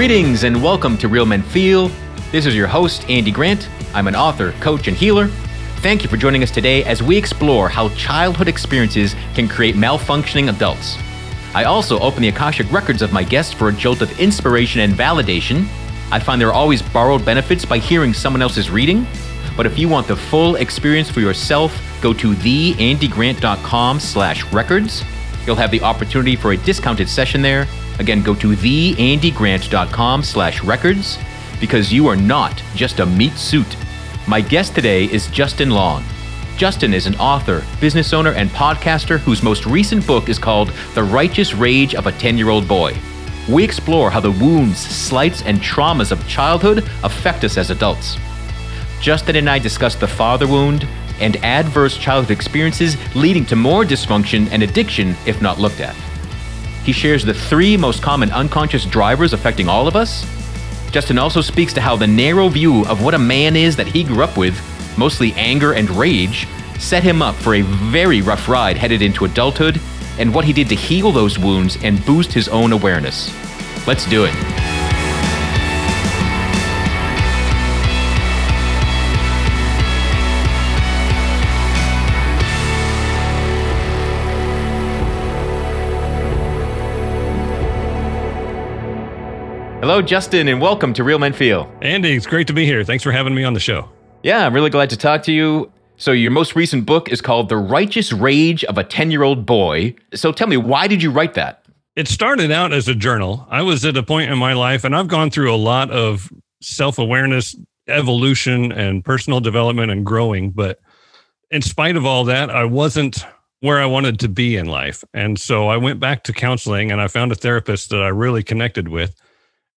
Greetings and welcome to Real Men Feel. This is your host, Andy Grant. I'm an author, coach, and healer. Thank you for joining us today as we explore how childhood experiences can create malfunctioning adults. I also open the Akashic records of my guests for a jolt of inspiration and validation. I find there are always borrowed benefits by hearing someone else's reading. But if you want the full experience for yourself, go to theandygrant.com slash records. You'll have the opportunity for a discounted session there. Again, go to theandygrant.com slash records because you are not just a meat suit. My guest today is Justin Long. Justin is an author, business owner, and podcaster whose most recent book is called The Righteous Rage of a 10 Year Old Boy. We explore how the wounds, slights, and traumas of childhood affect us as adults. Justin and I discuss the father wound and adverse childhood experiences leading to more dysfunction and addiction if not looked at. He shares the three most common unconscious drivers affecting all of us. Justin also speaks to how the narrow view of what a man is that he grew up with, mostly anger and rage, set him up for a very rough ride headed into adulthood, and what he did to heal those wounds and boost his own awareness. Let's do it. Hello, Justin, and welcome to Real Men Feel. Andy, it's great to be here. Thanks for having me on the show. Yeah, I'm really glad to talk to you. So, your most recent book is called The Righteous Rage of a 10 Year Old Boy. So, tell me, why did you write that? It started out as a journal. I was at a point in my life, and I've gone through a lot of self awareness, evolution, and personal development and growing. But in spite of all that, I wasn't where I wanted to be in life. And so I went back to counseling and I found a therapist that I really connected with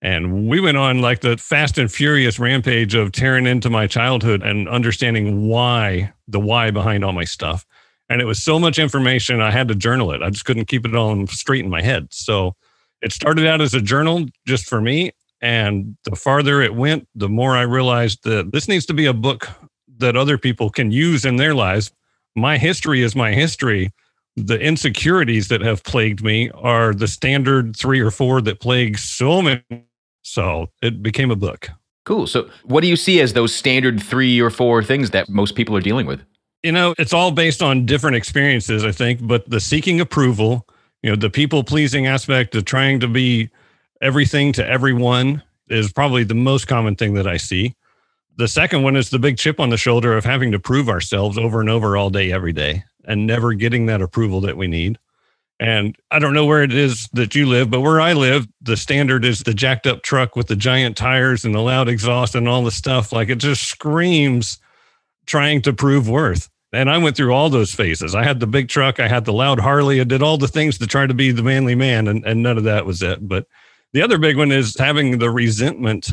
and we went on like the fast and furious rampage of tearing into my childhood and understanding why, the why behind all my stuff. And it was so much information, I had to journal it. I just couldn't keep it all straight in my head. So it started out as a journal just for me. And the farther it went, the more I realized that this needs to be a book that other people can use in their lives. My history is my history the insecurities that have plagued me are the standard three or four that plague so many so it became a book. Cool. So, what do you see as those standard three or four things that most people are dealing with? You know, it's all based on different experiences, I think, but the seeking approval, you know, the people pleasing aspect of trying to be everything to everyone is probably the most common thing that I see. The second one is the big chip on the shoulder of having to prove ourselves over and over all day, every day, and never getting that approval that we need. And I don't know where it is that you live, but where I live, the standard is the jacked up truck with the giant tires and the loud exhaust and all the stuff. Like it just screams trying to prove worth. And I went through all those phases. I had the big truck, I had the loud Harley, I did all the things to try to be the manly man, and, and none of that was it. But the other big one is having the resentment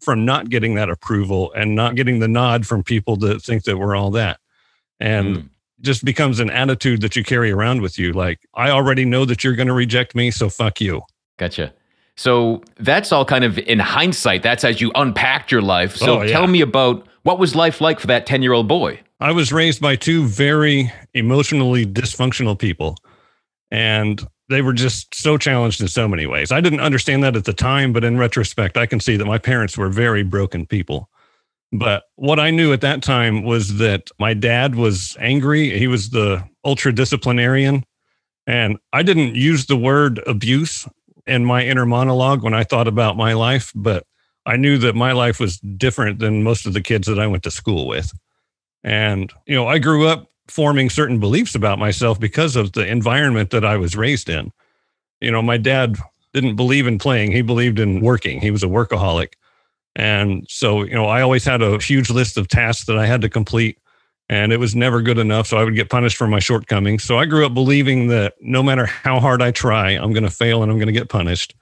from not getting that approval and not getting the nod from people that think that we're all that. And mm just becomes an attitude that you carry around with you. Like, I already know that you're going to reject me, so fuck you. Gotcha. So that's all kind of in hindsight. That's as you unpacked your life. So oh, yeah. tell me about what was life like for that 10 year old boy? I was raised by two very emotionally dysfunctional people. And they were just so challenged in so many ways. I didn't understand that at the time, but in retrospect, I can see that my parents were very broken people. But what I knew at that time was that my dad was angry. He was the ultra disciplinarian. And I didn't use the word abuse in my inner monologue when I thought about my life, but I knew that my life was different than most of the kids that I went to school with. And, you know, I grew up forming certain beliefs about myself because of the environment that I was raised in. You know, my dad didn't believe in playing, he believed in working. He was a workaholic. And so, you know, I always had a huge list of tasks that I had to complete, and it was never good enough. So I would get punished for my shortcomings. So I grew up believing that no matter how hard I try, I'm going to fail and I'm going to get punished.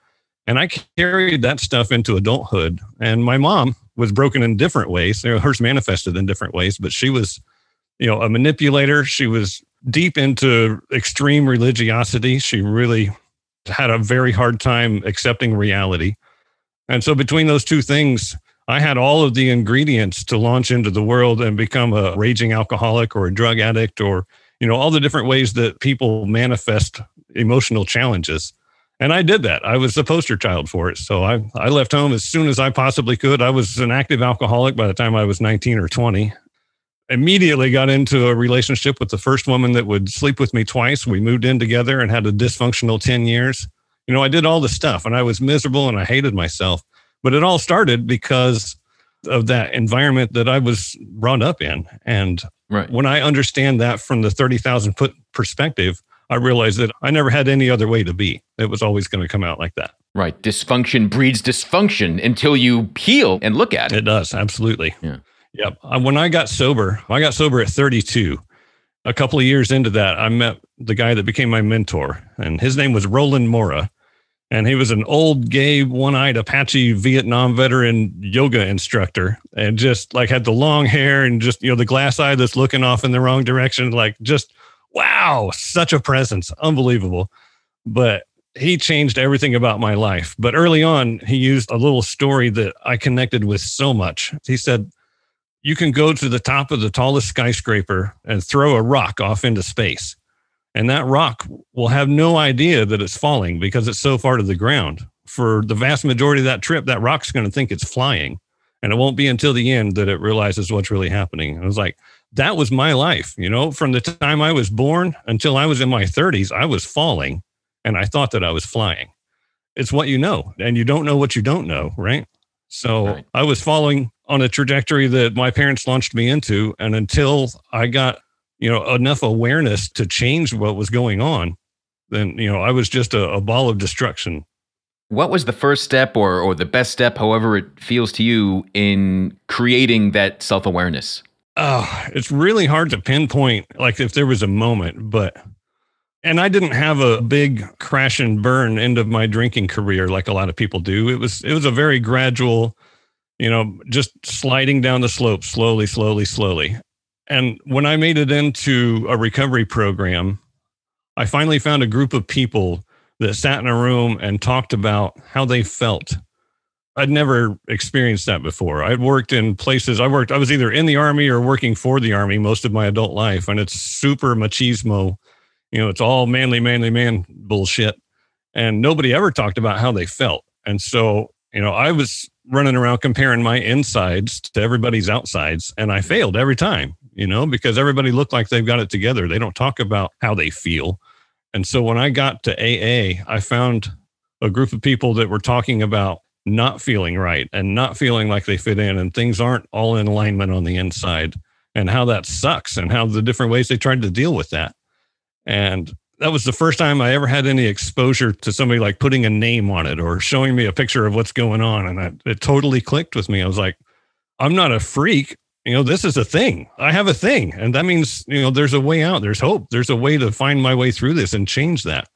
And I carried that stuff into adulthood. And my mom was broken in different ways. You know, hers manifested in different ways, but she was, you know, a manipulator. She was deep into extreme religiosity. She really had a very hard time accepting reality. And so between those two things, I had all of the ingredients to launch into the world and become a raging alcoholic or a drug addict or, you know, all the different ways that people manifest emotional challenges. And I did that. I was the poster child for it. So I, I left home as soon as I possibly could. I was an active alcoholic by the time I was 19 or 20. Immediately got into a relationship with the first woman that would sleep with me twice. We moved in together and had a dysfunctional 10 years. You know, I did all the stuff and I was miserable and I hated myself. But it all started because of that environment that I was brought up in. And right. when I understand that from the 30,000 foot perspective, I realized that I never had any other way to be. It was always going to come out like that. Right. Dysfunction breeds dysfunction until you heal and look at it. It does. Absolutely. Yeah. Yep. When I got sober, I got sober at 32. A couple of years into that, I met the guy that became my mentor, and his name was Roland Mora. And he was an old, gay, one eyed Apache Vietnam veteran yoga instructor and just like had the long hair and just, you know, the glass eye that's looking off in the wrong direction, like just wow, such a presence, unbelievable. But he changed everything about my life. But early on, he used a little story that I connected with so much. He said, You can go to the top of the tallest skyscraper and throw a rock off into space. And that rock will have no idea that it's falling because it's so far to the ground. For the vast majority of that trip, that rock's going to think it's flying. And it won't be until the end that it realizes what's really happening. And I was like, that was my life. You know, from the time I was born until I was in my 30s, I was falling and I thought that I was flying. It's what you know, and you don't know what you don't know, right? So right. I was falling on a trajectory that my parents launched me into. And until I got, you know, enough awareness to change what was going on, then, you know, I was just a, a ball of destruction. What was the first step or, or the best step, however it feels to you, in creating that self awareness? Oh, it's really hard to pinpoint like if there was a moment, but and I didn't have a big crash and burn end of my drinking career like a lot of people do. It was it was a very gradual, you know, just sliding down the slope slowly, slowly, slowly. And when I made it into a recovery program, I finally found a group of people that sat in a room and talked about how they felt I'd never experienced that before. I'd worked in places. I worked. I was either in the army or working for the army most of my adult life, and it's super machismo. You know, it's all manly, manly man bullshit, and nobody ever talked about how they felt. And so, you know, I was running around comparing my insides to everybody's outsides, and I failed every time. You know, because everybody looked like they've got it together. They don't talk about how they feel. And so when I got to AA, I found a group of people that were talking about not feeling right and not feeling like they fit in and things aren't all in alignment on the inside and how that sucks and how the different ways they tried to deal with that. And that was the first time I ever had any exposure to somebody like putting a name on it or showing me a picture of what's going on. And I, it totally clicked with me. I was like, I'm not a freak. You know, this is a thing. I have a thing. And that means, you know, there's a way out. There's hope. There's a way to find my way through this and change that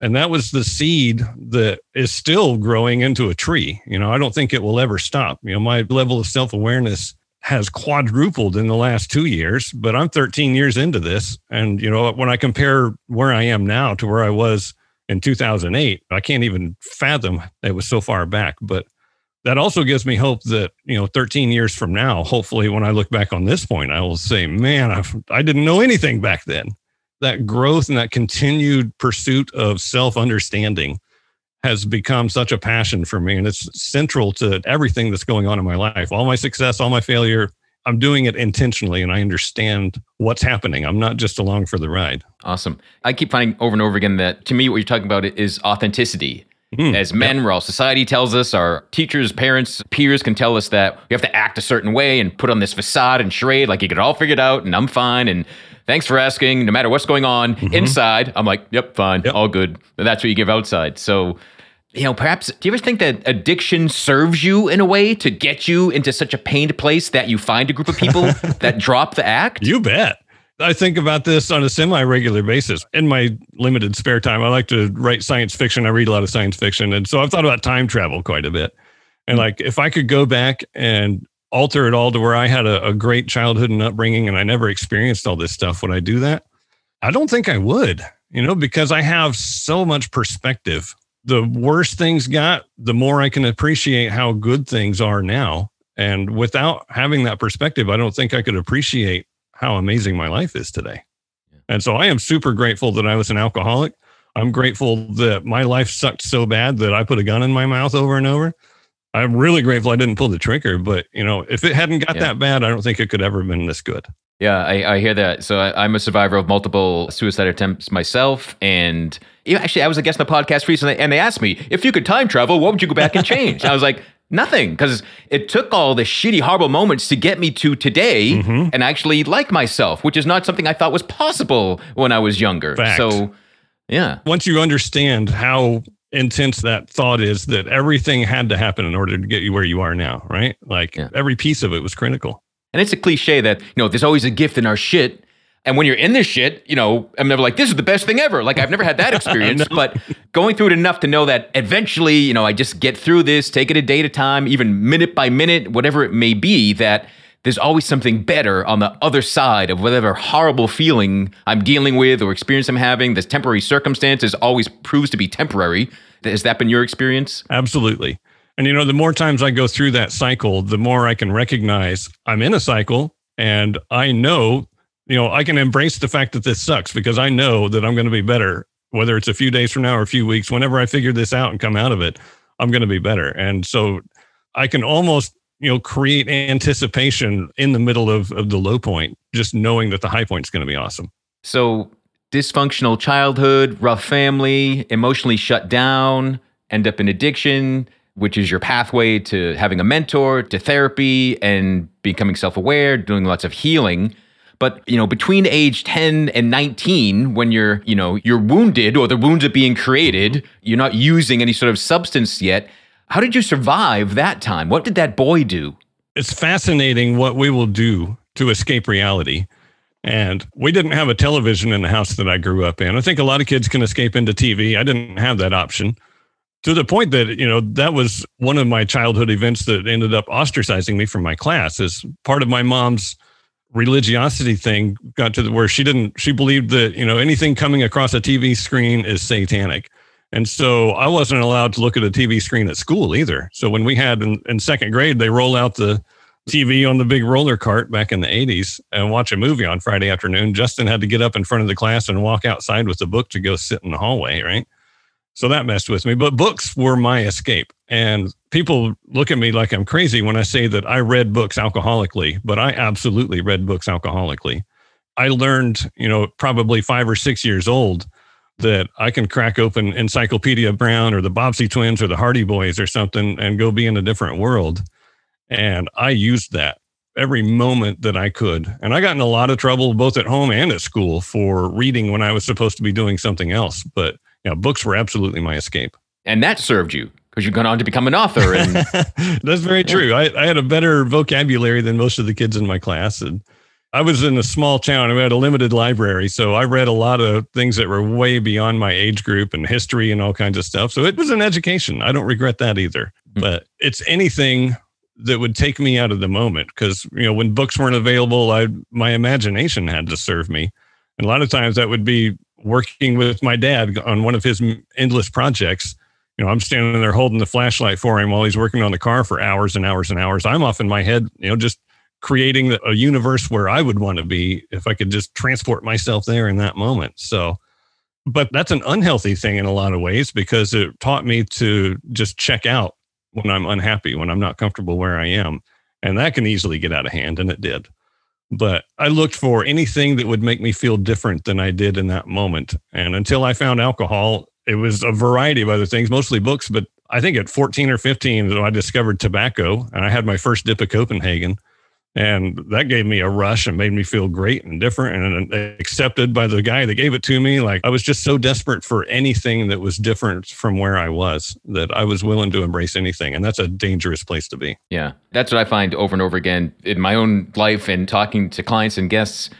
and that was the seed that is still growing into a tree you know i don't think it will ever stop you know my level of self-awareness has quadrupled in the last two years but i'm 13 years into this. And you know when i compare where i am now to where i was in 2008 i can't even fathom it was so far back. But that also gives me hope that you know 13 years from now hopefully when i look back on this point i will say man I've, i didn't know anything back then. That growth and that continued pursuit of self understanding has become such a passion for me. And it's central to everything that's going on in my life. All my success, all my failure, I'm doing it intentionally and I understand what's happening. I'm not just along for the ride. Awesome. I keep finding over and over again that to me, what you're talking about is authenticity. Mm, As men, yep. where all society tells us, our teachers, parents, peers can tell us that we have to act a certain way and put on this facade and charade like you get it all figured out and I'm fine. And thanks for asking. No matter what's going on mm-hmm. inside, I'm like, yep, fine, yep. all good. And that's what you give outside. So, you know, perhaps do you ever think that addiction serves you in a way to get you into such a pained place that you find a group of people that drop the act? You bet. I think about this on a semi regular basis. In my limited spare time, I like to write science fiction. I read a lot of science fiction. And so I've thought about time travel quite a bit. And like, if I could go back and alter it all to where I had a, a great childhood and upbringing and I never experienced all this stuff, would I do that? I don't think I would, you know, because I have so much perspective. The worse things got, the more I can appreciate how good things are now. And without having that perspective, I don't think I could appreciate how amazing my life is today. And so I am super grateful that I was an alcoholic. I'm grateful that my life sucked so bad that I put a gun in my mouth over and over. I'm really grateful I didn't pull the trigger, but you know, if it hadn't got yeah. that bad, I don't think it could ever have been this good. Yeah, I, I hear that. So I, am a survivor of multiple suicide attempts myself, and you know, actually, I was a guest on the podcast recently, and they asked me if you could time travel, what would you go back and change? I was like, nothing, because it took all the shitty, horrible moments to get me to today, mm-hmm. and actually like myself, which is not something I thought was possible when I was younger. Fact. So, yeah. Once you understand how intense that thought is that everything had to happen in order to get you where you are now, right? Like yeah. every piece of it was critical. And it's a cliche that, you know, there's always a gift in our shit. And when you're in this shit, you know, I'm never like, this is the best thing ever. Like, I've never had that experience, no. but going through it enough to know that eventually, you know, I just get through this, take it a day at a time, even minute by minute, whatever it may be, that there's always something better on the other side of whatever horrible feeling I'm dealing with or experience I'm having. This temporary circumstances always proves to be temporary. Has that been your experience? Absolutely. And you know, the more times I go through that cycle, the more I can recognize I'm in a cycle and I know, you know, I can embrace the fact that this sucks because I know that I'm going to be better, whether it's a few days from now or a few weeks, whenever I figure this out and come out of it, I'm going to be better. And so I can almost you know create anticipation in the middle of, of the low point just knowing that the high point is going to be awesome. So dysfunctional childhood rough family emotionally shut down end up in addiction which is your pathway to having a mentor to therapy and becoming self-aware doing lots of healing. But you know between age 10 and 19 when you're you know you're wounded or the wounds are being created you're not using any sort of substance yet how did you survive that time? What did that boy do? It's fascinating what we will do to escape reality. And we didn't have a television in the house that I grew up in. I think a lot of kids can escape into TV. I didn't have that option to the point that, you know, that was one of my childhood events that ended up ostracizing me from my class as part of my mom's religiosity thing got to the where she didn't she believed that you know anything coming across a tv screen is satanic and so I wasn't allowed to look at a TV screen at school either. So when we had in, in second grade, they roll out the TV on the big roller cart back in the 80s and watch a movie on Friday afternoon. Justin had to get up in front of the class and walk outside with the book to go sit in the hallway, right? So that messed with me. But books were my escape. And people look at me like I'm crazy when I say that I read books alcoholically, but I absolutely read books alcoholically. I learned, you know, probably five or six years old that I can crack open Encyclopedia Brown or the Bobbsey Twins or the Hardy Boys or something and go be in a different world. And I used that every moment that I could. And I got in a lot of trouble both at home and at school for reading when I was supposed to be doing something else. But you know, books were absolutely my escape. And that served you because you've gone on to become an author. And that's very true. I, I had a better vocabulary than most of the kids in my class. And I was in a small town and we had a limited library. So I read a lot of things that were way beyond my age group and history and all kinds of stuff. So it was an education. I don't regret that either. Mm-hmm. But it's anything that would take me out of the moment because, you know, when books weren't available, I my imagination had to serve me. And a lot of times that would be working with my dad on one of his endless projects. You know, I'm standing there holding the flashlight for him while he's working on the car for hours and hours and hours. I'm off in my head, you know, just creating a universe where I would want to be if I could just transport myself there in that moment. So, but that's an unhealthy thing in a lot of ways because it taught me to just check out when I'm unhappy, when I'm not comfortable where I am. And that can easily get out of hand, and it did. But I looked for anything that would make me feel different than I did in that moment. And until I found alcohol, it was a variety of other things, mostly books. But I think at 14 or 15, I discovered tobacco and I had my first dip of Copenhagen and that gave me a rush and made me feel great and different and accepted by the guy that gave it to me. Like i was just so desperate for anything that was different from where i was that i was willing to embrace anything. And that's a dangerous place to be. Yeah. That's what i find over and over again in my own life and talking to clients and guests.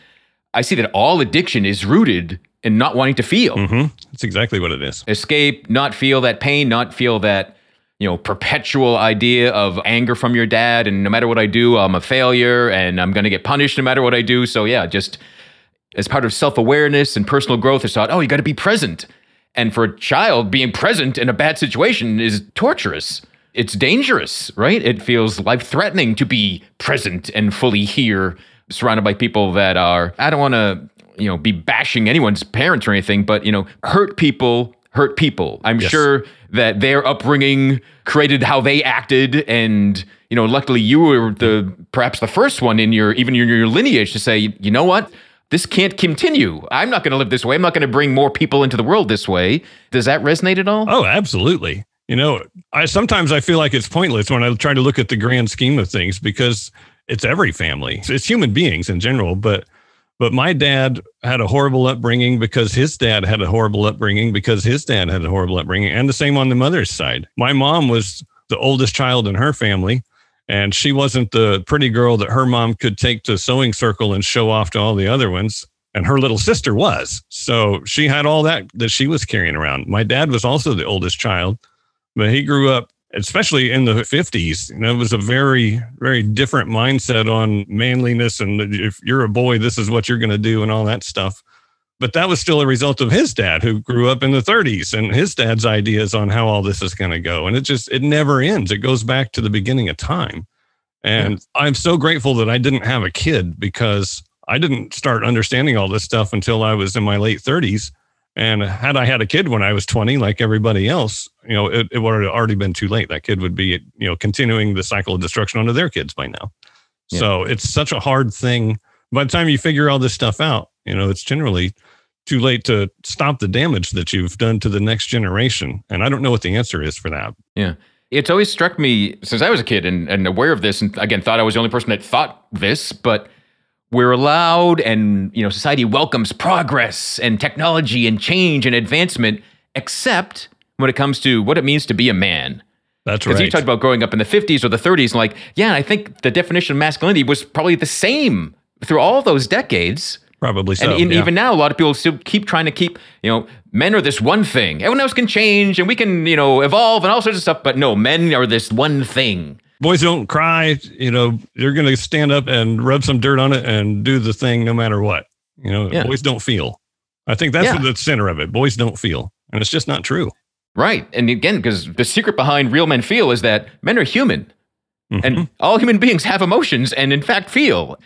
I see that all addiction is rooted in not wanting to feel. Mm-hmm. that's exactly what it is. Escape not feel that pain not feel that you know, perpetual idea of anger from your dad, and no matter what I do, I'm a failure, and I'm going to get punished no matter what I do. So yeah, just as part of self awareness and personal growth, it's thought, oh, you got to be present. And for a child, being present in a bad situation is torturous. It's dangerous, right? It feels life threatening to be present and fully here, surrounded by people that are, I don't want to you know, be bashing anyone's parents or anything, but, you know, hurt people hurt people. I'm yes. sure that their upbringing created how they acted and you know luckily you were the perhaps the first one in your even in your lineage to say you know what this can't continue. I'm not going to live this way. I'm not going to bring more people into the world this way. Does that resonate at all? Oh, absolutely. You know, I sometimes I feel like it's pointless when I try to look at the grand scheme of things because it's every family. It's human beings in general, but but my dad had a horrible upbringing because his dad had a horrible upbringing because his dad had a horrible upbringing, and the same on the mother's side. My mom was the oldest child in her family, and she wasn't the pretty girl that her mom could take to sewing circle and show off to all the other ones. And her little sister was. So she had all that that she was carrying around. My dad was also the oldest child, but he grew up especially in the 50s you know, it was a very very different mindset on manliness and if you're a boy this is what you're going to do and all that stuff. But that was still a result of his dad who grew up in the 30s and his dad's ideas on how all this is going to go. And it just it never ends. It goes back to the beginning of time. And yeah. i'm so grateful that i didn't have a kid because i didn't start understanding all this stuff until i was in my late 30s and had I had a kid when I was 20, like everybody else, you know, it, it would have already been too late. That kid would be, you know, continuing the cycle of destruction onto their kids by now. Yeah. So it's such a hard thing. By the time you figure all this stuff out, you know, it's generally too late to stop the damage that you've done to the next generation. And I don't know what the answer is for that. Yeah. It's always struck me since I was a kid and, and aware of this, and again, thought I was the only person that thought this, but we're allowed and you know society welcomes progress and technology and change and advancement except when it comes to what it means to be a man. That's right because you talked about growing up in the 50s or the 30s and like yeah i think the definition of masculinity was probably the same through all those decades. Probably so and in, yeah. even now a lot of people still keep trying to keep you know men are this one thing. Everyone else can change and we can you know evolve and all sorts of stuff but no men are this one thing boys don't cry. You know, you're going to stand up and rub some dirt on it and do the thing no matter what. You know, yeah. boys don't feel. I think that's yeah. the center of it. Boys don't feel. And it's just not true. Right. And again, because the secret behind real men feel is that men are human. Mm-hmm. And all human beings have emotions and, in fact, feel.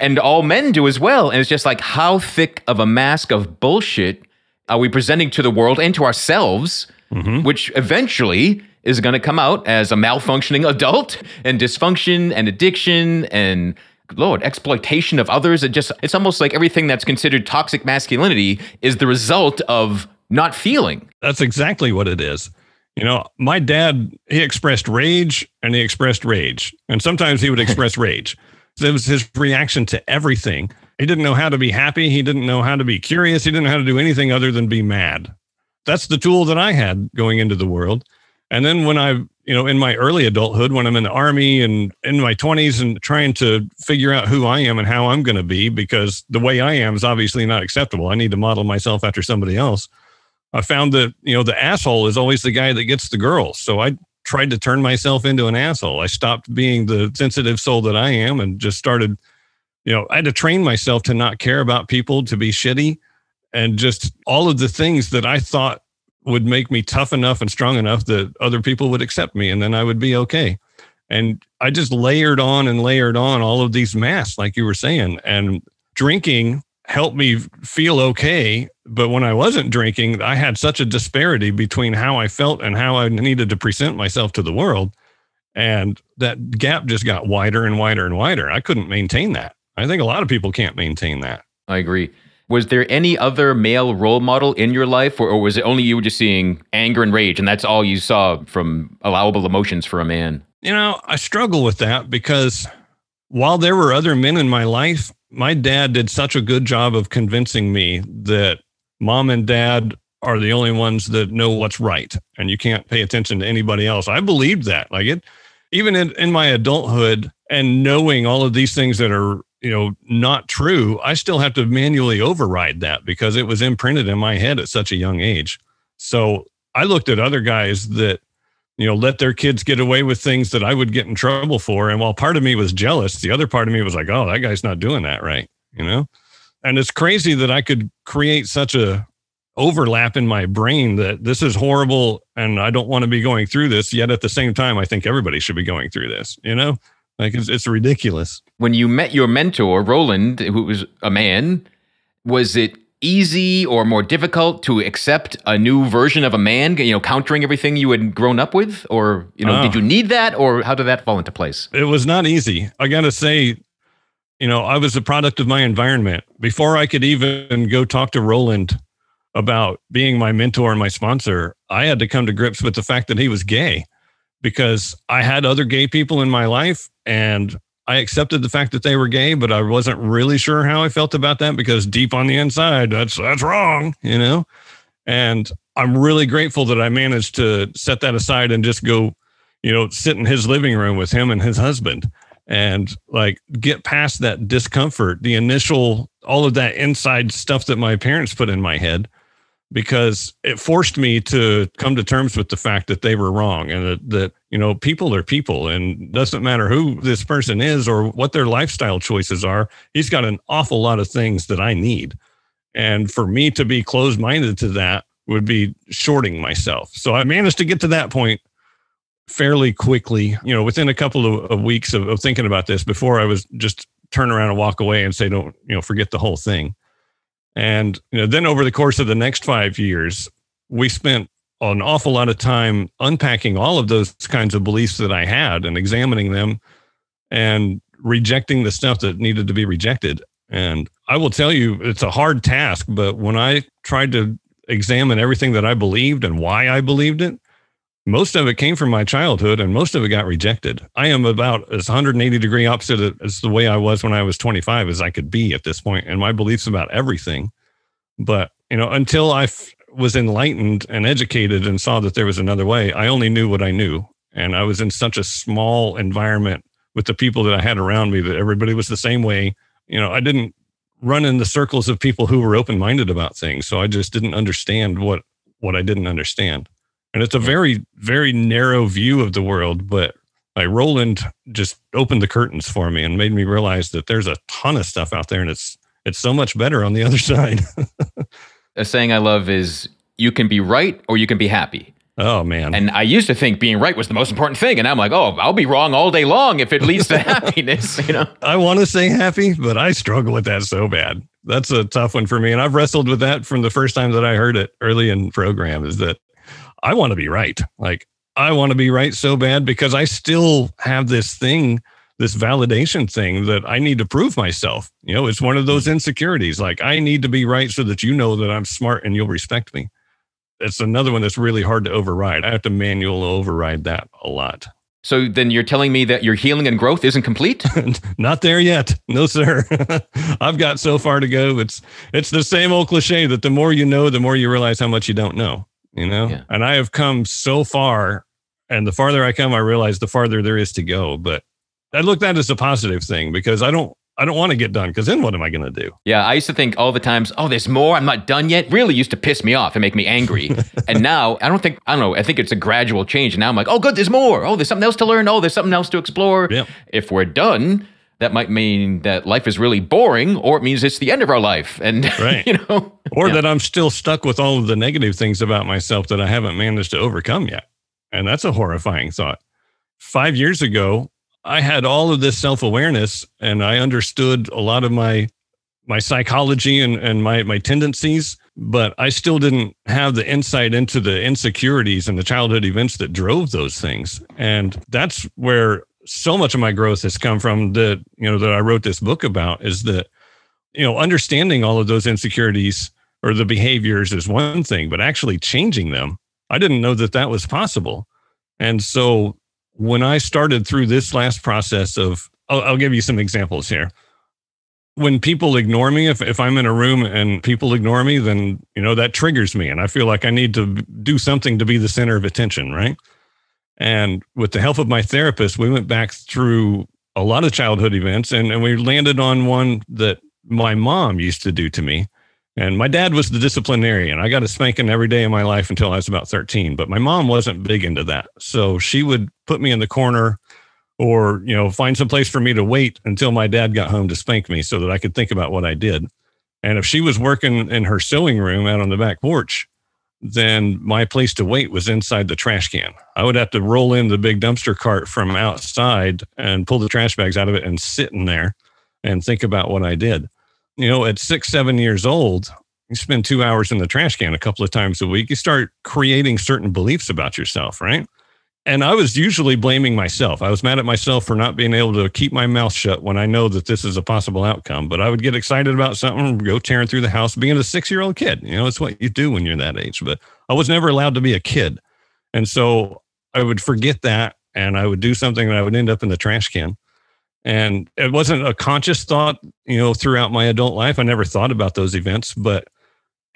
And all men do as well. And it's just like, how thick of a mask of bullshit are we presenting to the world and to ourselves, mm-hmm. which eventually is going to come out as a malfunctioning adult and dysfunction and addiction and lord exploitation of others. It just it's almost like everything that's considered toxic masculinity is the result of not feeling. That's exactly what it is. You know my dad he expressed rage and he expressed rage. And sometimes he would express rage. It was his reaction to everything. He didn't know how to be happy. He didn't know how to be curious. He didn't know how to do anything other than be mad. That's the tool that i had going into the world and then when I, you know, in my early adulthood, when I'm in the army and in my 20s and trying to figure out who I am and how I'm going to be, because the way I am is obviously not acceptable. I need to model myself after somebody else. I found that, you know, the asshole is always the guy that gets the girls. So I tried to turn myself into an asshole. I stopped being the sensitive soul that I am and just started, you know, I had to train myself to not care about people, to be shitty, and just all of the things that I thought would make me tough enough and strong enough that other people would accept me and then I would be okay. And I just layered on and layered on all of these masks, like you were saying. And drinking helped me feel okay. But when I wasn't drinking, I had such a disparity between how I felt and how I needed to present myself to the world. And that gap just got wider and wider and wider. I couldn't maintain that. I think a lot of people can't maintain that. I agree. Was there any other male role model in your life, or, or, was it only you were just seeing anger and rage, and that's all you saw from allowable emotions for a man? You know, I struggle with that because while there were other men in my life, my dad did such a good job of convincing me that mom and dad are the only ones that know what's right, and you can't pay attention to anybody else. I believed that. Like it, even in, in my adulthood, and knowing all of these things that are you know not true i still have to manually override that because it was imprinted in my head at such a young age. So i looked at other guys that you know let their kids get away with things that i would get in trouble for and while part of me was jealous the other part of me was like oh that guy's not doing that right you know? And it's crazy that i could create such a overlap in my brain that this is horrible and i don't want to be going through this yet at the same time i think everybody should be going through this you know like it's, it's ridiculous. When you met your mentor, Roland, who was a man, Was it easy or more difficult to accept a new version of a man, you know, countering everything you had grown up with? Or, you know, oh. did ah. you need that or how did that fall into place? It was not easy. I got to say, you know, I was a product of my environment. Before I could even go talk to Roland about being my mentor and my sponsor, I had to come to grips with the fact that he was gay because I had other gay people in my life and I accepted the fact that they were gay, but I wasn't really sure how I felt about that because deep on the inside, that's that's wrong, you know. And I'm really grateful that I managed to set that aside and just go, you know, sit in his living room with him and his husband and like get past that discomfort, the initial all of that inside stuff that my parents put in my head because it forced me to come to terms with the fact that they were wrong and that, that you know people are people and doesn't matter who this person is or what their lifestyle choices are he's got an awful lot of things that i need. And for me to be closed minded to that would be shorting myself. So i managed to get to that point fairly quickly you know within a couple of, of weeks of, of thinking about this before i was just turn around and walk away and say don't you know forget the whole thing and you know, then over the course of the next five years, we spent an awful lot of time unpacking all of those kinds of beliefs that I had and examining them and rejecting the stuff that needed to be rejected. And I will tell you, it's a hard task, but when I tried to examine everything that I believed and why I believed it, most of it came from my childhood and most of it got rejected. I am about as 180 degree opposite as the way I was when I was 25 as I could be at this point and my beliefs about everything. But, you know, until I f- was enlightened and educated and saw that there was another way, I only knew what I knew. And I was in such a small environment with the people that I had around me that everybody was the same way. You know, I didn't run in the circles of people who were open minded about things. So I just didn't understand what what I didn't understand. And it's a very, very narrow view of the world, but like Roland just opened the curtains for me and made me realize that there's a ton of stuff out there and it's it's so much better on the other side. a saying I love is you can be right or you can be happy. Oh man. And I used to think being right was the most important thing. And I'm like, oh, I'll be wrong all day long if it leads to happiness, you know. I want to say happy, but I struggle with that so bad. That's a tough one for me. And I've wrestled with that from the first time that I heard it early in program is that I want to be right. Like I want to be right so bad because I still have this thing, this validation thing that I need to prove myself. You know, it's one of those mm. insecurities. Like I need to be right so that you know that I'm smart and you'll respect me. It's another one that's really hard to override. I have to manual override that a lot. So then you're telling me that your healing and growth isn't complete? Not there yet. No, sir. I've got so far to go. It's it's the same old cliche that the more you know, the more you realize how much you don't know you know yeah. and i have come so far and the farther i come i realize the farther there is to go but i look that as a positive thing because i don't I don't want to get done because then what am I going to do? Yeah, I used to think all the times, oh, there's more. I'm not done yet. Really used to piss me off and make me angry. and now I don't think, I don't know, I think it's a gradual change. And now I'm like, oh, good, there's more. Oh, there's something else to learn. Oh, there's something else to explore. If we're done, that might mean that life is really boring or it means it's the end of our life and right. you know or yeah. that i'm still stuck with all of the negative things about myself that i haven't managed to overcome yet and that's a horrifying thought five years ago i had all of this self-awareness and i understood a lot of my my psychology and, and my my tendencies but i still didn't have the insight into the insecurities and the childhood events that drove those things and that's where so much of my growth has come from that you know that I wrote this book about is that you know understanding all of those insecurities or the behaviors is one thing but actually changing them I didn't know that that was possible. And so when I started through this last process of I'll, I'll give you some examples here. When people ignore me if, if i'm in a room and people ignore me then you know that triggers me and i feel like i need to do something to be the center of attention right and with the help of my therapist, we went back through a lot of childhood events and, and we landed on one that my mom used to do to me. And my dad was the disciplinarian. I got a spanking every day of my life until I was about 13, but my mom wasn't big into that. So she would put me in the corner or, you know, find some place for me to wait until my dad got home to spank me so that I could think about what I did. And if she was working in her sewing room out on the back porch, then my place to wait was inside the trash can. I would have to roll in the big dumpster cart from outside and pull the trash bags out of it and sit in there and think about what I did. you know, at six, seven years old, you spend two hours in the trash can a couple of times a week, you start creating certain beliefs about yourself, right? And I was usually blaming myself. I was mad at myself for not being able to keep my mouth shut when I know that this is a possible outcome. But I would get excited about something, go tearing through the house, being a six year old kid. You know, it's what you do when you're that age. But I was never allowed to be a kid. And so I would forget that and I would do something and I would end up in the trash can. And it wasn't a conscious thought, you know, throughout my adult life. I never thought about those events, but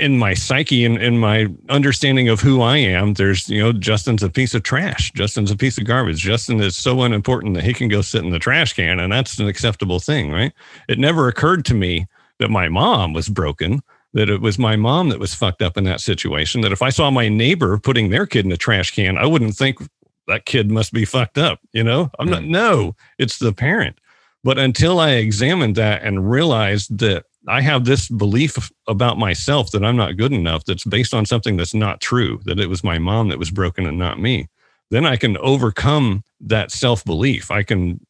in my psyche and in my understanding of who I am, there's, you know, Justin's a piece of trash. Justin's a piece of garbage. Justin is so unimportant that he can go sit in the trash can and that's an acceptable thing, right? It never occurred to me that my mom was broken, that it was my mom that was fucked up in that situation. That if I saw my neighbor putting their kid in a trash can, I wouldn't think that kid must be fucked up, you know? I'm not, hmm. no, it's the parent. But until I examined that and realized that I have this belief about myself that I'm not good enough that's based on something that's not true, that it was my mom that was broken and not me. Then I can overcome that self belief. I can,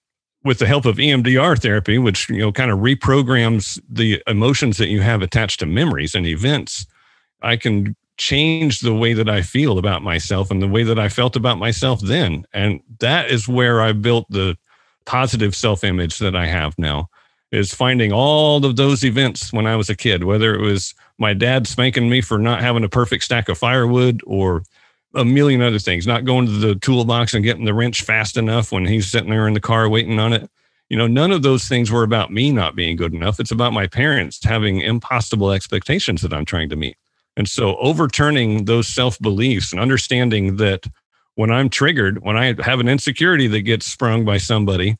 with the help of EMDR therapy, which, you know, kind of reprograms the emotions that you have attached to memories and events, I can change the way that I feel about myself and the way that I felt about myself then. And that is where I built the positive self image that I have now is finding all of those events when I was a kid, whether it was my dad spanking me for not having a perfect stack of firewood or a million other things, not going to the toolbox and getting the wrench fast enough when he's sitting there in the car waiting on it. You know, none of those things were about me not being good enough. It's about my parents having impossible expectations that I'm trying to meet. And so overturning those self beliefs and understanding that when I'm triggered, when I have an insecurity that gets sprung by somebody,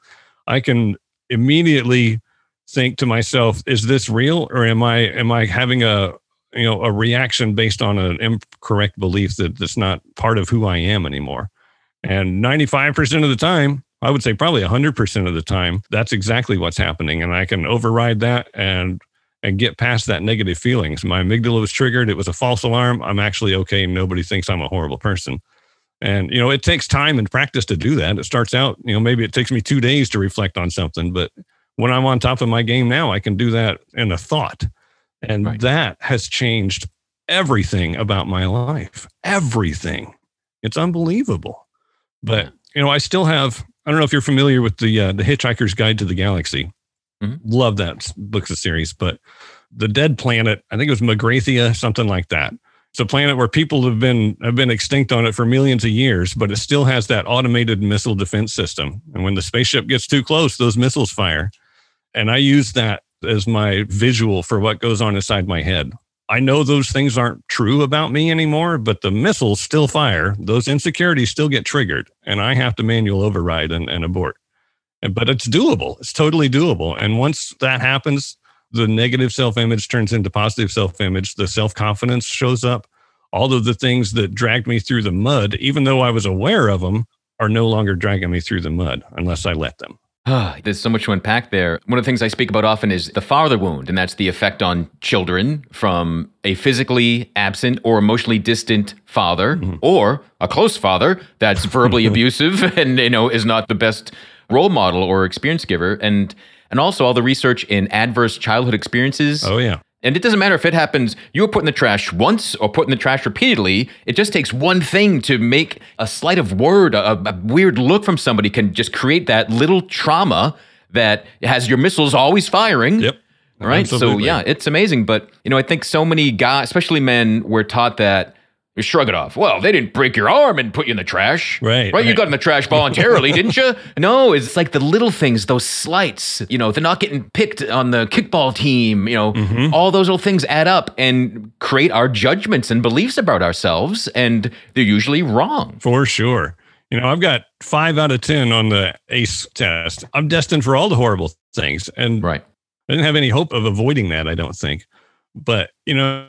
I can immediately think to myself, is this real or am I am I having a you know a reaction based on an incorrect belief that that's not part of who I am anymore? And 95% of the time, I would say probably 100% of the time, that's exactly what's happening and I can override that and and get past that negative feelings. My amygdala was triggered, it was a false alarm. I'm actually okay, nobody thinks I'm a horrible person. And you know, it takes time and practice to do that. It starts out, you know, maybe it takes me 2 days to reflect on something, but when I'm on top of my game now, I can do that in a thought. And right. that has changed everything about my life. Everything. It's unbelievable. But, you know, I still have, I don't know if you're familiar with the uh, the Hitchhiker's Guide to the Galaxy. Mm-hmm. Love that book series, but the dead planet, I think it was Magrathea, something like that. It's a planet where people have been have been extinct on it for millions of years, but it still has that automated missile defense system. And when the spaceship gets too close, those missiles fire. And I use that as my visual for what goes on inside my head. I know those things aren't true about me anymore, but the missiles still fire. Those insecurities still get triggered, and I have to manual override and, and abort. But it's doable. It's totally doable. And once that happens, the negative self image turns into positive self image. The self confidence shows up. All of the things that dragged me through the mud, even though I was aware of them, are no longer dragging me through the mud unless I let them. There's so much to unpack there. One of the things I speak about often is the father wound, and that's the effect on children from a physically absent or emotionally distant father mm-hmm. or a close father that's verbally abusive and you know is not the best role model or experience giver and and also all the research in adverse childhood experiences. Oh yeah. And it doesn't matter if it happens, you were put in the trash once or put in the trash repeatedly. It just takes one thing to make a slight of word, a, a weird look from somebody can just create that little trauma that has your missiles always firing. Yep. Right. Absolutely. So, yeah, it's amazing. But, you know, I think so many guys, especially men, were taught that you shrug it off. Well, they didn't break your arm and put you in the trash. Right. Right. right. You got in the trash voluntarily, didn't you? No, it's like the little things, those slights, you know, they're not getting picked on the kickball team, you know, mm-hmm. all those little things add up and create our judgments and beliefs about ourselves. And they're usually wrong. For sure. You know, I've got five out of 10 on the ACE test. I'm destined for all the horrible things. And right. I didn't have any hope of avoiding that, I don't think. But, you know,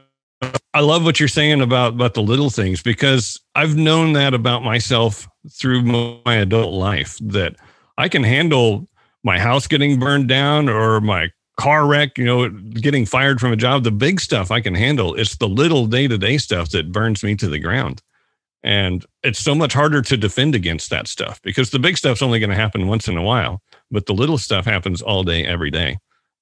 I love what you're saying about about the little things because I've known that about myself through my adult life that I can handle my house getting burned down or my car wreck, you know, getting fired from a job. The big stuff I can handle. It's the little day to day stuff that burns me to the ground. And it's so much harder to defend against that stuff because the big stuff's only going to happen once in a while, but the little stuff happens all day, every day.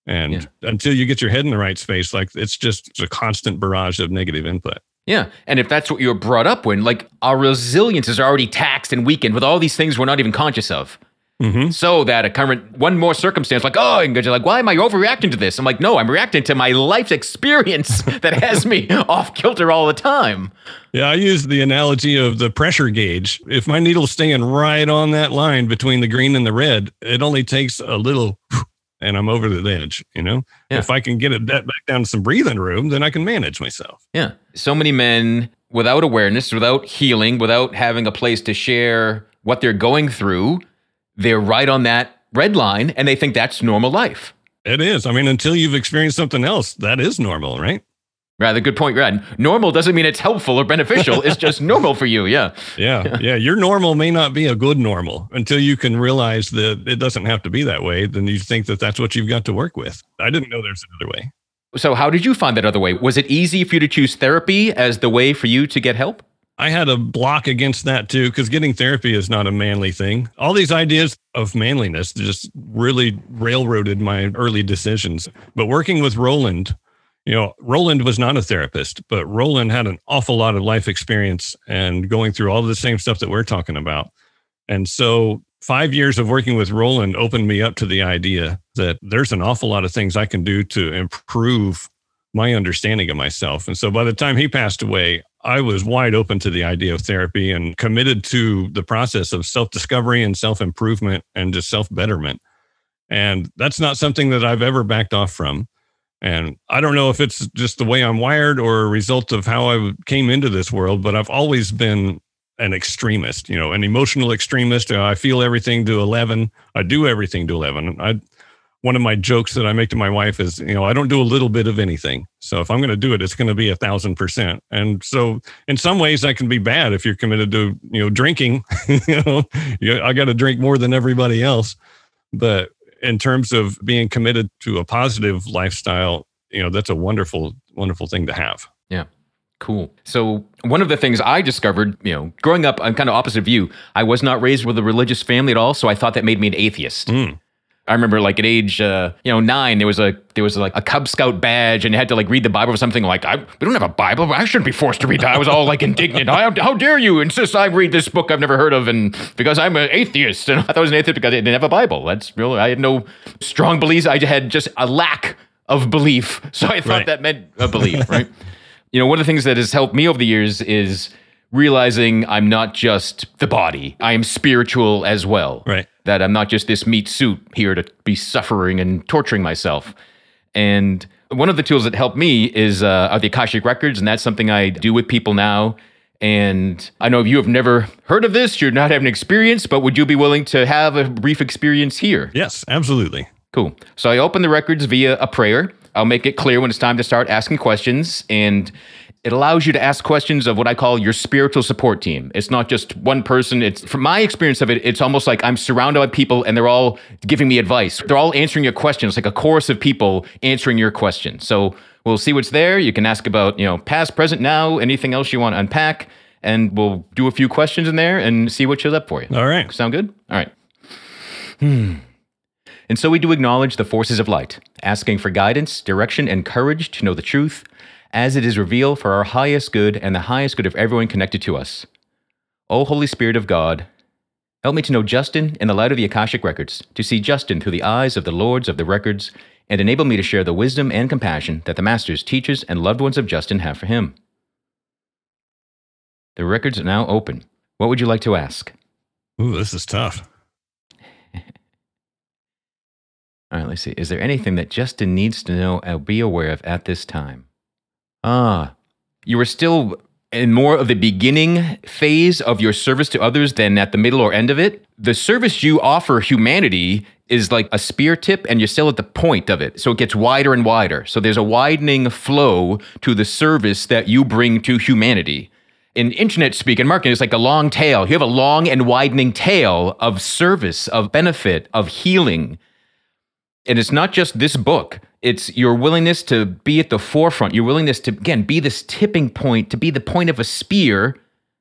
And Yeah. until you get your head in the right space, like it's just a constant barrage of negative input. Yeah. And if that's what you were brought up with, like our resilience is already taxed and weakened with all these things we're not even conscious of. Mm-hmm. So that a current one more circumstance, like, oh, and you're like, why am I overreacting to this? I'm like, no, I'm reacting to my life's experience that has me off kilter all the time. Yeah, I use the analogy of the pressure gauge. If my needle's staying right on that line between the green and the red, it only takes a little and I'm over the edge, you know? Yeah. If I can get it back down to some breathing room, then I can manage myself. Yeah. So many men without awareness, without healing, without having a place to share what they're going through, they're right on that red line and they think that's normal life. It is. I mean, until you've experienced something else, that is normal, right? Rather good point, Brad. Normal doesn't mean it's helpful or beneficial. it's just normal for you. Yeah. Yeah. Yeah. Your normal may not be a good normal until you can realize that it doesn't have to be that way. Then you think that that's what you've got to work with. I didn't know there's another way. So, how did you find that other way? Was it easy for you to choose therapy as the way for you to get help? I had a block against that too, because getting therapy is not a manly thing. All these ideas of manliness just really railroaded my early decisions. But working with Roland, you know, Roland was not a therapist, but Roland had an awful lot of life experience and going through all the same stuff that we're talking about. And so five years of working with Roland opened me up to the idea that there's an awful lot of things I can do to improve my understanding of myself. And so by the time he passed away, I was wide open to the idea of therapy and committed to the process of self discovery and self improvement and just self betterment. And that's not something that I've ever backed off from. And I don't know if it's just the way I'm wired or a result of how I came into this world, but I've always been an extremist, you know, an emotional extremist. Uh, I feel everything to 11. I do everything to 11. I, one of my jokes that I make to my wife is, you know, I don't do a little bit of anything. So if I'm going to do it, it's going to be a thousand percent. And so in some ways that can be bad if you're committed to, you know, drinking, you know, I got to drink more than everybody else. But in terms of being committed to a positive lifestyle, you know, that's a wonderful, wonderful thing to have. Yeah. Cool. So, one of the things I discovered, you know, growing up, I'm kind of opposite of you. I was not raised with a religious family at all, so I thought that made me an atheist. Mm. I remember, like at age, uh, you know, nine, there was a there was like a Cub Scout badge, and you had to like read the Bible or something. Like, I we don't have a Bible. I shouldn't be forced to read that. I was all like indignant. How, how dare you insist I read this book I've never heard of, and because I'm an atheist, and I thought I was an atheist because I didn't have a Bible. That's really I had no strong beliefs. I had just a lack of belief, so I thought Right. that meant a belief, right? you know, one of the things that has helped me over the years is realizing I'm not just the body, I am spiritual as well. Right. That I'm not just this meat suit here to be suffering and torturing myself. And one of the tools that helped me is uh, are the Akashic Records, and that's something I do with people now. And I know you have never heard of this, you're not having experience, but would you be willing to have a brief experience here? Yes, absolutely. Cool. So I open the records via a prayer. I'll make it clear when it's time to start asking questions. And it allows you to ask questions of what I call your spiritual support team. It's not just one person. It's from my experience of it, it's almost like I'm surrounded by people and they're all giving me advice. They're all answering your questions, like a chorus of people answering your questions. So we'll see what's there. You can ask about, you know, past, present, now, anything else you want to unpack. And we'll do a few questions in there and see what shows up for you. All right. Sound good? All right. Hmm. And so we do acknowledge the forces of light, asking for guidance, direction, and courage to know the truth as it is revealed for our highest good and the highest good of everyone connected to us. O Holy Spirit of God, help me to know Justin in the light of the Akashic Records, to see Justin through the eyes of the Lords of the Records, and enable me to share the wisdom and compassion that the masters, teachers, and loved ones of Justin have for him. The records are now open. What would you like to ask? Ooh, this is tough. All right, let's see. Is there anything that Justin needs to know or be aware of at this time? Ah, you were still in more of the beginning phase of your service to others than at the middle or end of it. The service you offer humanity is like a spear tip, and you're still at the point of it. So it gets wider and wider. So there's a widening flow to the service that you bring to humanity. In internet speak and marketing, it's like a long tail. You have a long and widening tail of service, of benefit, of healing and it's not just this book it's your willingness to be at the forefront your willingness to again be this tipping point to be the point of a spear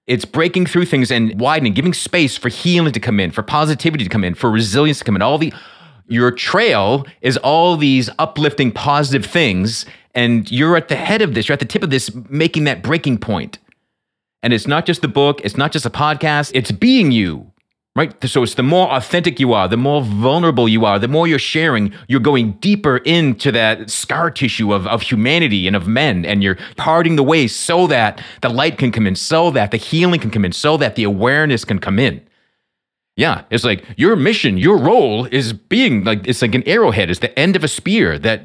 it's breaking through things and widening giving space for healing to come in for positivity to come in for resilience to come in all the Your trail is all these uplifting, positive things, and you're at the head of this. You're at the tip of this, making that breaking point. And it's not just the book, it's not just a podcast, it's being you, right? So it's the more authentic you are, the more vulnerable you are, the more you're sharing, you're going deeper into that scar tissue of, of humanity and of men, and you're parting the way so that the light can come in, so that the healing can come in, so that the awareness can come in. Yeah, it's like your mission, your role is being like it's like an arrowhead, it's the end of a spear that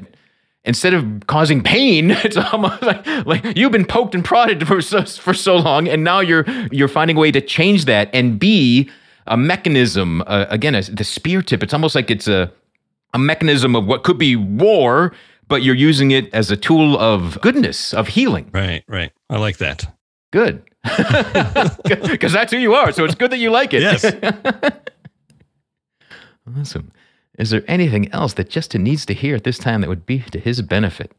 instead of causing pain, it's almost like, like you've been poked and prodded for so, for so long, and now you're you're finding a way to change that and be a mechanism. Uh, again, the spear tip. It's almost like it's a a mechanism of what could be war, but you're using it as a tool of goodness, of healing. Right, right. I like that. Good, because that's who you are. So it's good that you like it. Yes. awesome. Is there anything else that Justin needs to hear at this time that would be to his benefit?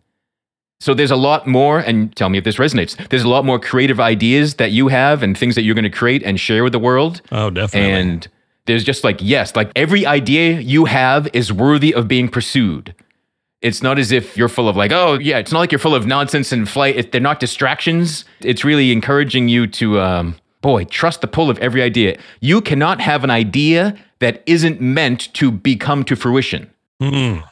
So there's a lot more, and tell me if this resonates. There's a lot more creative ideas that you have and things that you're going to create and share with the world. Oh, definitely. And there's just like, yes, like every idea you have is worthy of being pursued. It's not as if you're full of like, oh, yeah, it's not like you're full of nonsense and flight. It, they're not distractions. It's really encouraging you to, um, boy, trust the pull of every idea. You cannot have an idea that isn't meant to become to fruition. Mm,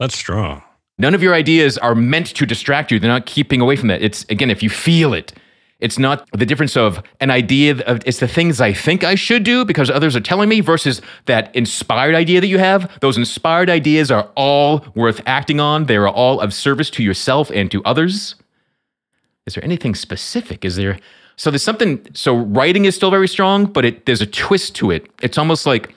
that's strong. None of your ideas are meant to distract you. They're not keeping away from that. It's again, if you feel it, it's not the difference of an idea. Of, it's the things I think I should do because others are telling me versus that inspired idea that you have. Those inspired ideas are all worth acting on. They are all of service to yourself and to others. Is there anything specific? Is there so there's something. So writing is still very strong, but it, there's a twist to it. It's almost like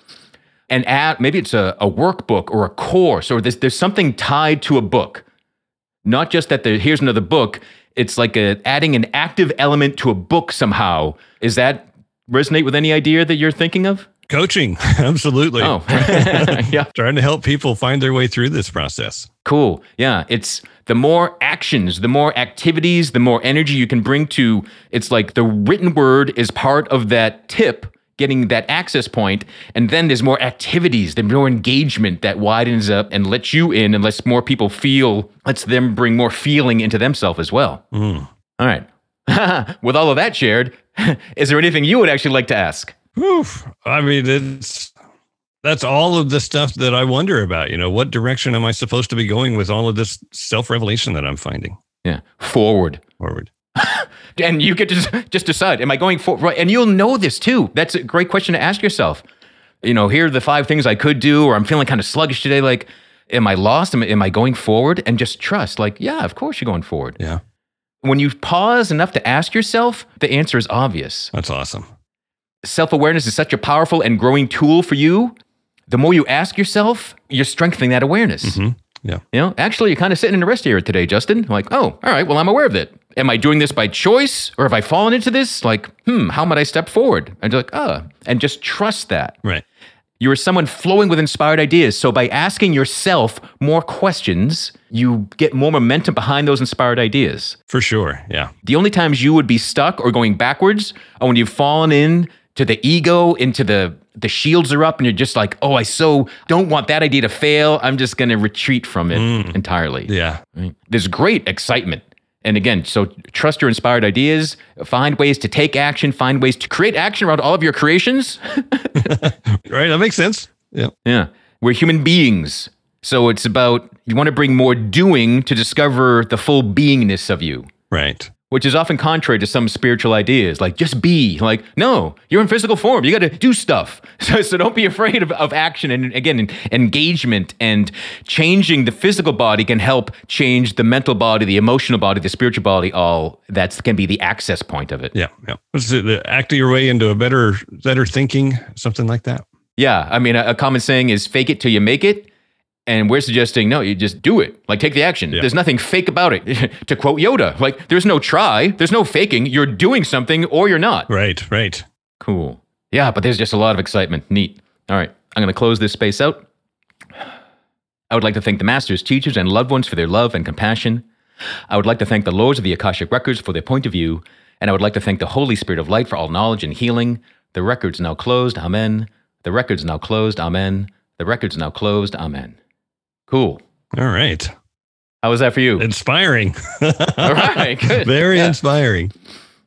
an ad. Maybe it's a, a workbook or a course, or there's, there's something tied to a book. Not just that there, here's another book. It's like a, adding an active element to a book somehow. Is that resonate with any idea that you're thinking of? Coaching, absolutely. Oh, yeah. Trying to help people find their way through this process. Cool. Yeah. It's the more actions, the more activities, the more energy you can bring to it's like the written word is part of that tip getting that access point and then there's more activities there's more engagement that widens up and lets you in and lets more people feel lets them bring more feeling into themselves as well Mm. all right with all of that shared is there anything you would actually like to ask Oof. I mean, it's that's all of the stuff that I wonder about. You know, what direction am I supposed to be going with all of this self revelation that I'm finding yeah forward forward? and you get to just, just decide am i going for right and you'll know this too that's a great question to ask yourself you know here are the five things i could do or i'm feeling kind of sluggish today like am i lost am, am i going forward and just trust like yeah of course you're going forward Yeah, when you pause enough to ask yourself the answer is obvious that's awesome. self-awareness is such a powerful and growing tool for you the more you ask yourself you're strengthening that awareness Mhm. Yeah. you know, actually, you're kind of sitting in a rest area today, Justin. Like, oh, all right, well, I'm aware of it. Am I doing this by choice or have I fallen into this? Like, hmm, how might I step forward? And you're like, ah, and just trust that. Right. You're someone flowing with inspired ideas. So by asking yourself more questions, you get more momentum behind those inspired ideas. For sure. Yeah. The only times you would be stuck or going backwards are when you've fallen in to the ego, into the the shields are up, and you're just like, oh, I so don't want that idea to fail. I'm just going to retreat from it entirely. Yeah. There's great excitement. And again, so trust your inspired ideas, find ways to take action, find ways to create action around all of your creations. Right. That makes sense. Yeah. yeah. We're human beings. So it's about you want to bring more doing to discover the full beingness of you, Right. Which is often contrary to some spiritual ideas, like just be. Like, no, you're in physical form. You got to do stuff. So, so don't be afraid of, of action. And again, engagement and changing the physical body can help change the mental body, the emotional body, the spiritual body. All that can be the access point of it. Yeah. Yeah. The acting your way into a better, better thinking, something like that. Yeah, I mean, a, a common saying is "fake it till you make it," and we're suggesting no, you just do it. Like take the action. Yeah. There's nothing fake about it. to quote Yoda, like there's no try, there's no faking. You're doing something or you're not. Right. Right. Cool. Yeah, but there's just a lot of excitement. Neat. All right, I'm going to close this space out. I would like to thank the masters, teachers, and loved ones for their love and compassion. I would like to thank the lords of the Akashic Records for their point of view, and I would like to thank the Holy Spirit of Light for all knowledge and healing. The records now closed. Amen. The records now closed. Amen. The record's now closed. Amen. Cool. All right. How was that for you? Inspiring. All right, good. Very Yeah. inspiring.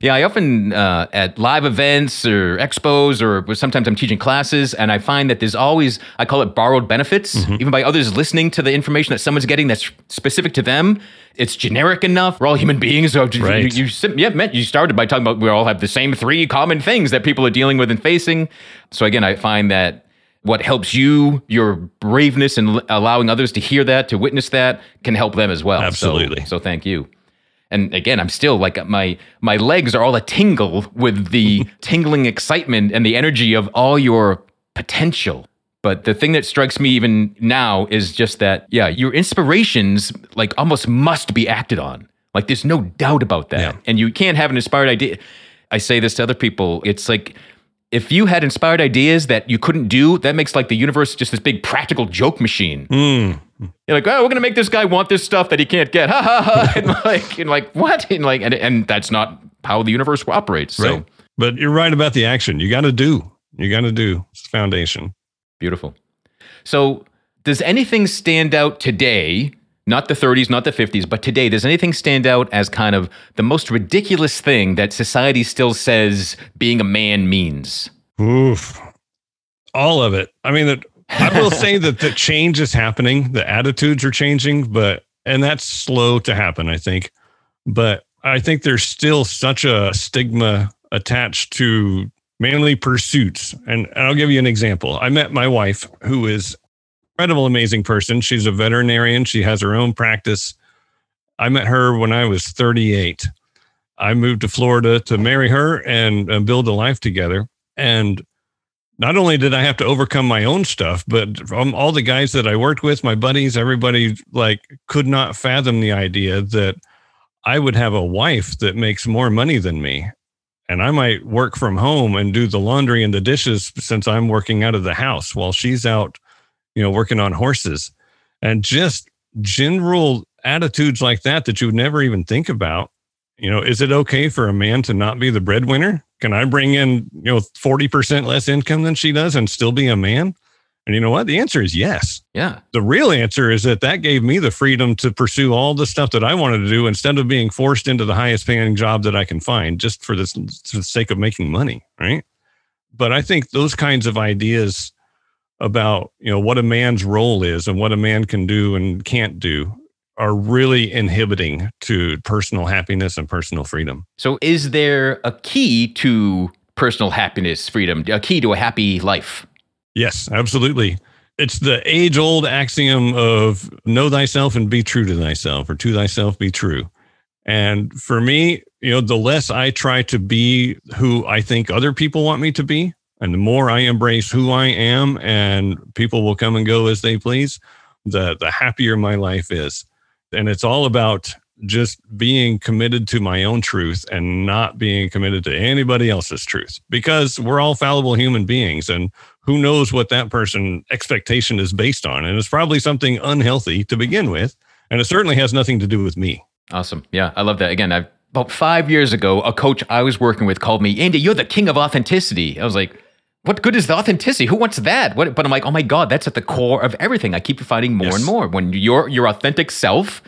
Yeah, I often uh, at live events or expos or sometimes I'm teaching classes, and I find that there's always I call it borrowed benefits, even by others listening to the information that someone's getting that's specific to them. It's generic enough. We're all human beings. So you- Right. you, you, yeah, meant you started by talking about we all have the same three common things that people are dealing with and facing. So again, I find that what helps you, your braveness, and allowing others to hear that, to witness that, can help them as well. So- Absolutely. so thank you. And again, I'm still like uh, my my legs are all a tingle with the tingling excitement and the energy of all your potential. But the thing that strikes me even now is just that, yeah, your inspirations like almost must be acted on. Like there's no doubt about that. Yeah. And you can't have an inspired idea. I say this to other people. It's like if you had inspired ideas that you couldn't do, that makes like the universe just this big practical joke machine. Mm. You're like, oh, we're gonna make this guy want this stuff that he can't get. Ha ha ha. And like, and like, what? And like, and, and that's not how the universe operates. So Right. But you're right about the action. You got to do. You got to do. It's the foundation. beautiful. So, does anything stand out today? Not the 30s, not the 50s, but today, does anything stand out as kind of the most ridiculous thing that society still says being a man means? Oof. All of it. I mean, that I will say that the change is happening. The attitudes are changing, but and that's slow to happen, I think. But I think there's still such a stigma attached to manly pursuits. And, and I'll give you an example. I met my wife, who is incredible, amazing person. She's a veterinarian. She has her own practice. I met her when I was 38. I moved to Florida to marry her and, build a life together. And not only did I have to overcome my own stuff, but from all the guys that I worked with, my buddies, everybody like could not fathom the idea that I would have a wife that makes more money than me. And I might work from home and do the laundry and the dishes since I'm working out of the house while she's out, you know, working on horses. And just general attitudes like that that you would never even think about. You know, is it okay for a man to not be the breadwinner? Can I bring in, you know, 40% less income than she does and still be a man? And you know what? The answer is yes. Yeah. The real answer is that that gave me the freedom to pursue all the stuff that I wanted to do instead of being forced into the highest paying job that I can find just for this for the sake of making money, right? But I think those kinds of ideas about, you know, what a man's role is and what a man can do and can't do are really inhibiting to personal happiness and personal freedom. So, is there a key to personal happiness, freedom, a key to a happy life? Yes, absolutely. It's the age old axiom of know thyself and be true to thyself, or to thyself be true. And for me, you know, the less I try to be who I think other people want me to be, and the more I embrace who I am, and people will come and go as they please, the the happier my life is. And it's all about just being committed to my own truth and not being committed to anybody else's truth because we're all fallible human beings and who knows what that person expectation is based on and it's probably something unhealthy to begin with and it certainly has nothing to do with me Awesome. Yeah, I love that. Again, I've, about five years ago, a coach I was working with called me, Andy, you're the king of authenticity. I was like, what good is the authenticity? Who wants that? What? But I'm like, oh my God, that's at the core of everything. I keep finding more Yes. and more. When you're your authentic self,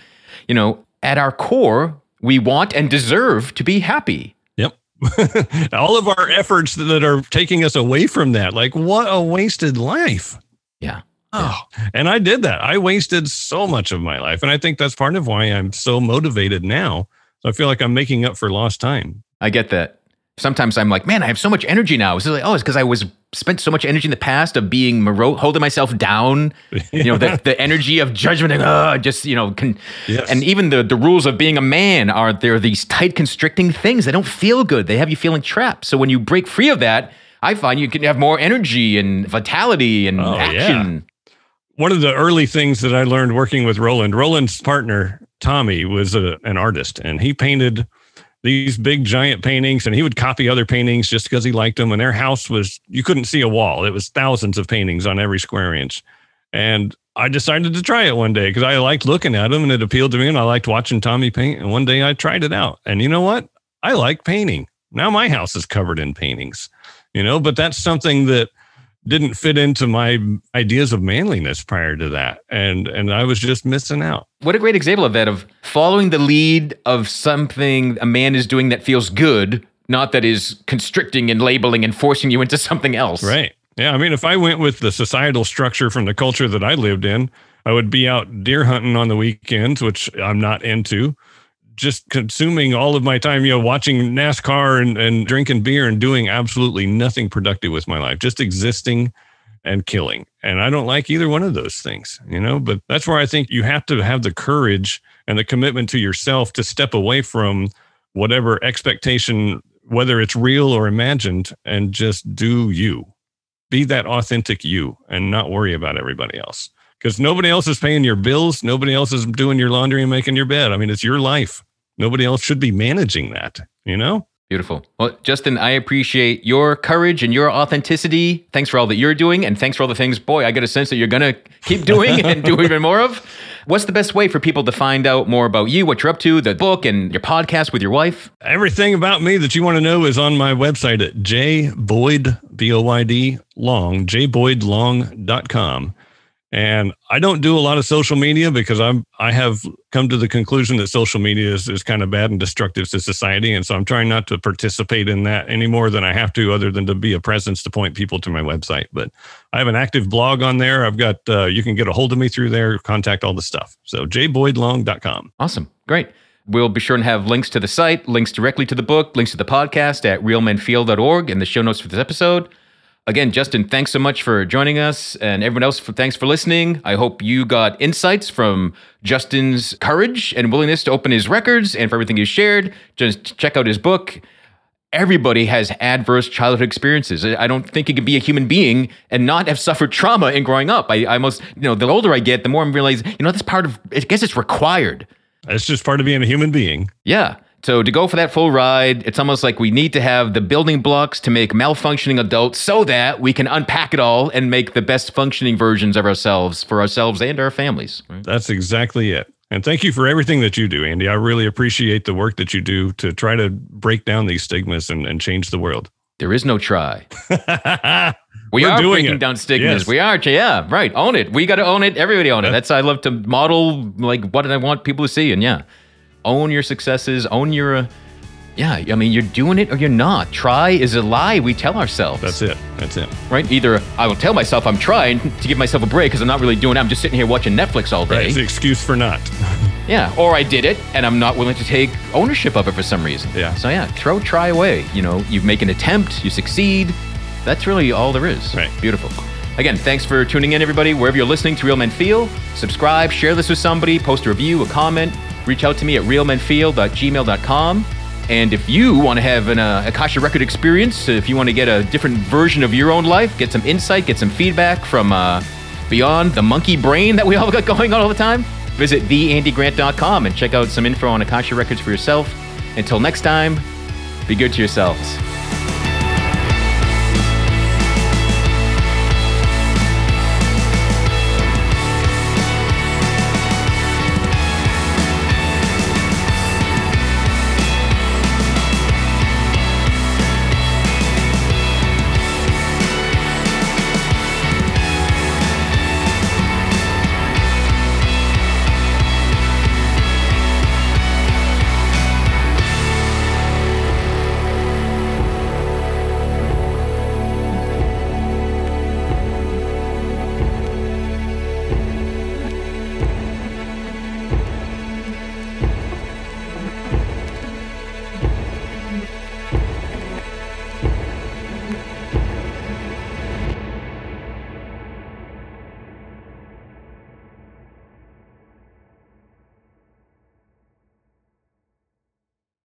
you know, at our core, we want and deserve to be happy. yep all of our efforts that are taking us away from that like what a wasted life Yeah. Oh, and I did that. I wasted so much of my life. And I think that's part of why I'm so motivated now. So I feel like I'm making up for lost time. I get that. Sometimes I'm like, man, I have so much energy now. It's like, oh, it's because I was spent so much energy in the past of being morose, holding myself down. You know, the, the energy of judgment, and uh, just you know, con- Yes. and even the the rules of being a man are there these tight, constricting things. They don't feel good. They have you feeling trapped. So when you break free of that, I find you can have more energy and vitality and Oh, action. One of the early things that I learned working with Roland, Roland's partner, Tommy, was a, an artist and he painted these big giant paintings and he would copy other paintings just because he liked them. And their house was, you couldn't see a wall. It was thousands of paintings on every square inch. And I decided to try it one day because I liked looking at them and it appealed to me and I liked watching Tommy paint. And one day I tried it out. And you know what? I like painting. Now my house is covered in paintings, you know, but that's something that didn't fit into my ideas of manliness prior to that and and I was just missing out. What a great example of that of following the lead of something a man is doing that feels good, not that is constricting and labeling and forcing you into something else. Right. Yeah, I mean if I went with the societal structure from the culture that I lived in, I would be out deer hunting on the weekends, which I'm not into just consuming all of my time, you know, watching NASCAR and, and drinking beer and doing absolutely nothing productive with my life, just existing and killing. And I don't like either one of those things, you know, but that's where I think you have to have the courage and the commitment to yourself to step away from whatever expectation, whether it's real or imagined, and just do you. Be that authentic you and not worry about everybody else. Because nobody else is paying your bills. Nobody else is doing your laundry and making your bed. I mean, it's your life. Nobody else should be managing that, you know? Beautiful. Well, Justin, I appreciate your courage and your authenticity. Thanks for all that you're doing, and thanks for all the things, boy, I get a sense that you're going to keep doing and do even more of. What's the best way for people to find out more about you, what you're up to, the book, and your podcast with your wife? Everything about me that you want to know is on my website at jboyd, B-O-Y-D, long, jboydlong.com. And I don't do a lot of social media because I'm I have come to the conclusion that social media is, is kind of bad and destructive to society. And so I'm trying not to participate in that any more than I have to, other than to be a presence to point people to my website. But I have an active blog on there. I've got uh, you can get a hold of me through there, contact all the stuff. So jboydlong.com. Awesome. Great. We'll be sure to have links to the site, links directly to the book, links to the podcast at realmenfeel.org in the show notes for this episode. Again, Justin, thanks so much for joining us, and everyone else, for, thanks for listening. I hope you got insights from Justin's courage and willingness to open his records, and for everything he's shared. Just check out his book. Everybody has adverse childhood experiences. I don't think you can be a human being and not have suffered trauma in growing up. I, I most, you know, the older I get, the more I'm realizing, you know, that's part of. I guess it's required. It's just part of being a human being. Yeah. So to go for that full ride, it's almost like we need to have the building blocks to make malfunctioning adults so that we can unpack it all and make the best functioning versions of ourselves for ourselves and our families. Right? That's exactly it. And thank you for everything that you do, Andy. I really appreciate the work that you do to try to break down these stigmas and, and change the world. There is no try. we We're are breaking it. down stigmas. Yes. We are, yeah, right. Own it. We got to own it. Everybody own it. That's I love to model like what I want people to see, and yeah own your successes, own your. Uh, yeah, I mean, you're doing it or you're not. Try is a lie we tell ourselves. That's it. That's it. Right? Either I will tell myself I'm trying to give myself a break because I'm not really doing it. I'm just sitting here watching Netflix all day. Right, it's an excuse for not. yeah, or I did it and I'm not willing to take ownership of it for some reason. Yeah. So yeah, throw try away. You know, you make an attempt, you succeed. That's really all there is. Right. Beautiful. Again, thanks for tuning in, everybody. Wherever you're listening to Real Men Feel, subscribe, share this with somebody, post a review, a comment reach out to me at realmenfeel.gmail.com. And if you want to have an uh, Akasha record experience, if you want to get a different version of your own life, get some insight, get some feedback from uh, beyond the monkey brain that we all got going on all the time, visit theandygrant.com and check out some info on Akasha records for yourself. Until next time, be good to yourselves.